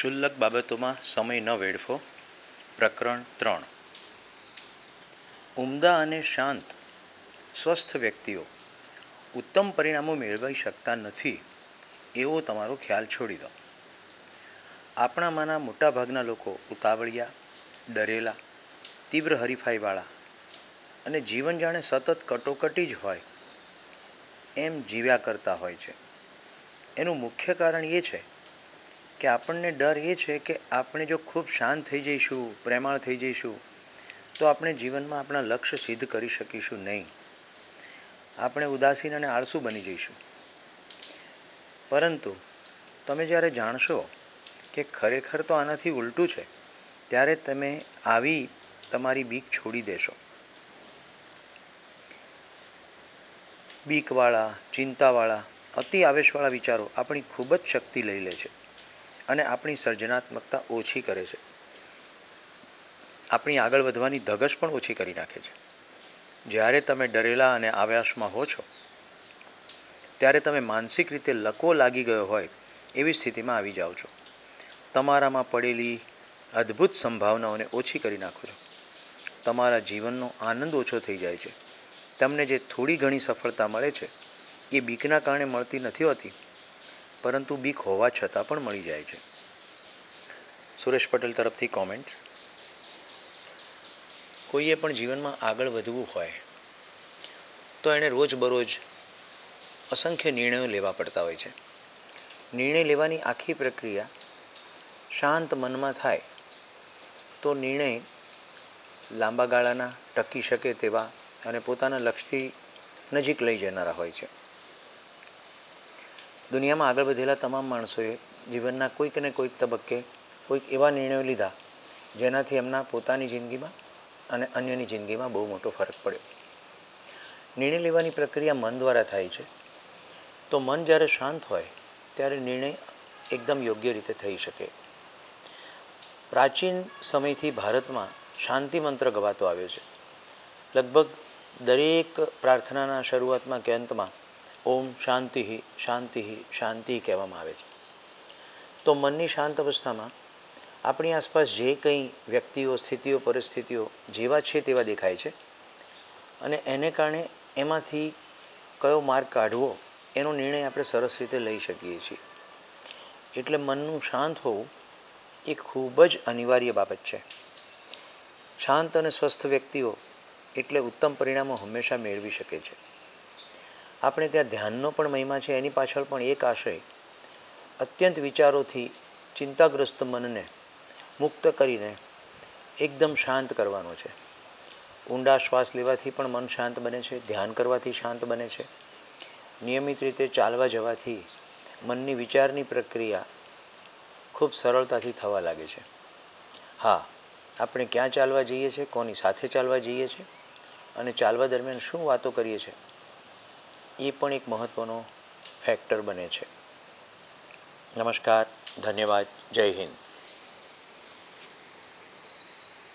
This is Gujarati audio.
ક્ષુલ્લક બાબતોમાં સમય ન વેડફો. પ્રકરણ ત્રણ. ઉમદા અને શાંત સ્વસ્થ વ્યક્તિઓ ઉત્તમ પરિણામો મેળવી શકતા નથી, એવો તમારો ખ્યાલ છોડી દો. આપણામાંના મોટાભાગના લોકો ઉતાવળિયા, ડરેલા, તીવ્ર હરીફાઈવાળા અને જીવન જાણે સતત કટોકટી જ હોય એમ જીવ્યા કરતા હોય છે. એનું મુખ્ય કારણ એ છે કે આપણને ડર એ છે કે આપણે જો ખૂબ શાંત થઈ જઈશું, પ્રેમાળ થઈ જઈશું, તો આપણે જીવનમાં આપણા લક્ષ્ય સિદ્ધ કરી શકીશું નહીં. આપણે ઉદાસીન અને આળસુ બની જઈશું. પરંતુ તમે જ્યારે જાણશો કે ખરેખર તો આનાથી ઉલટું છે, ત્યારે તમે આવી તમારી બીક છોડી દેશો. બીકવાળા, ચિંતાવાળા, અતિ આવેશવાળા વિચારો આપણી ખૂબ જ શક્તિ લઈ લે છે. અને આપણી સર્જનાત્મકતા ઓછી કરે છે. આપણી આગળ વધવાની ધગશ પણ ઓછી કરી નાખે છે. જ્યારે તમે ડરેલા અને આવ્યાસમાં હો છો, ત્યારે તમે માનસિક રીતે લકવો લાગી ગયો હોય એવી સ્થિતિમાં આવી જાઓ છો. તમારામાં પડેલી અદ્ભુત સંભાવનાઓને ઓછી કરી નાખો છો. તમારા જીવનનો આનંદ ઓછો થઈ જાય છે. તમને જે થોડી ઘણી સફળતા મળે છે, એ બીકના કારણે મળતી નથી હોતી. પરંતુ બીક હોવા છતાં પણ મળી જાય છે. સુરેશ પટેલ તરફથી કોમેન્ટ્સ કોઈએ પણ જીવનમાં આગળ વધવું હોય, તો એણે રોજબરોજ અસંખ્ય નિર્ણયો લેવા પડતા હોય છે. નિર્ણય લેવાની આખી પ્રક્રિયા શાંત મનમાં થાય, તો નિર્ણય લાંબા ગાળાના ટકી શકે તેવા અને પોતાના લક્ષ્યથી નજીક લઈ જનારા હોય છે. દુનિયામાં આગળ વધેલા તમામ માણસોએ જીવનના કોઈક ને કોઈક તબક્કે કોઈક એવા નિર્ણયો લીધા જેનાથી એમના પોતાની જિંદગીમાં અને અન્યની જિંદગીમાં બહુ મોટો ફરક પડ્યો. નિર્ણય લેવાની પ્રક્રિયા મન દ્વારા થાય છે. તો મન જ્યારે શાંત હોય, ત્યારે નિર્ણય એકદમ યોગ્ય રીતે થઈ શકે. પ્રાચીન સમયથી ભારતમાં શાંતિ મંત્ર ગવાતો આવ્યો છે. લગભગ દરેક પ્રાર્થનાના શરૂઆતમાં કે અંતમાં ઓમ શાંતિ શાંતિ શાંતિ કહેવામાં આવે છે. તો મનની શાંત અવસ્થામાં આપણી આસપાસ જે કંઈ વ્યક્તિઓ, સ્થિતિઓ, પરિસ્થિતિઓ જેવા છે તેવા દેખાય છે અને એને કારણે એમાંથી કયો માર્ગ કાઢવો એનો નિર્ણય આપણે સરસ રીતે લઈ શકીએ છીએ. એટલે મનનું શાંત હોવું એ ખૂબ જ અનિવાર્ય બાબત છે. શાંત અને સ્વસ્થ વ્યક્તિઓ એટલે ઉત્તમ પરિણામો હંમેશા મેળવી શકે છે. આપણે ત્યાં ધ્યાનનો પણ મહિમા છે, એની પાછળ પણ એક આશય. અત્યંત વિચારોથી, ચિંતાગ્રસ્ત મનને મુક્ત કરીને એકદમ શાંત કરવાનો છે. ઊંડા શ્વાસ લેવાથી પણ મન શાંત બને છે, ધ્યાન કરવાથી શાંત બને છે. નિયમિત રીતે ચાલવા જવાથી મનની વિચારની પ્રક્રિયા ખૂબ સરળતાથી થવા લાગે છે. હા, આપણે ક્યાં ચાલવા જઈએ છીએ, કોની સાથે ચાલવા જઈએ છીએ અને ચાલવા દરમિયાન શું વાતો કરીએ છીએ? એ પણ એક મહત્ત્વનો ફેક્ટર બને છે. નમસ્કાર ધન્યવાદ જય હિન્દ.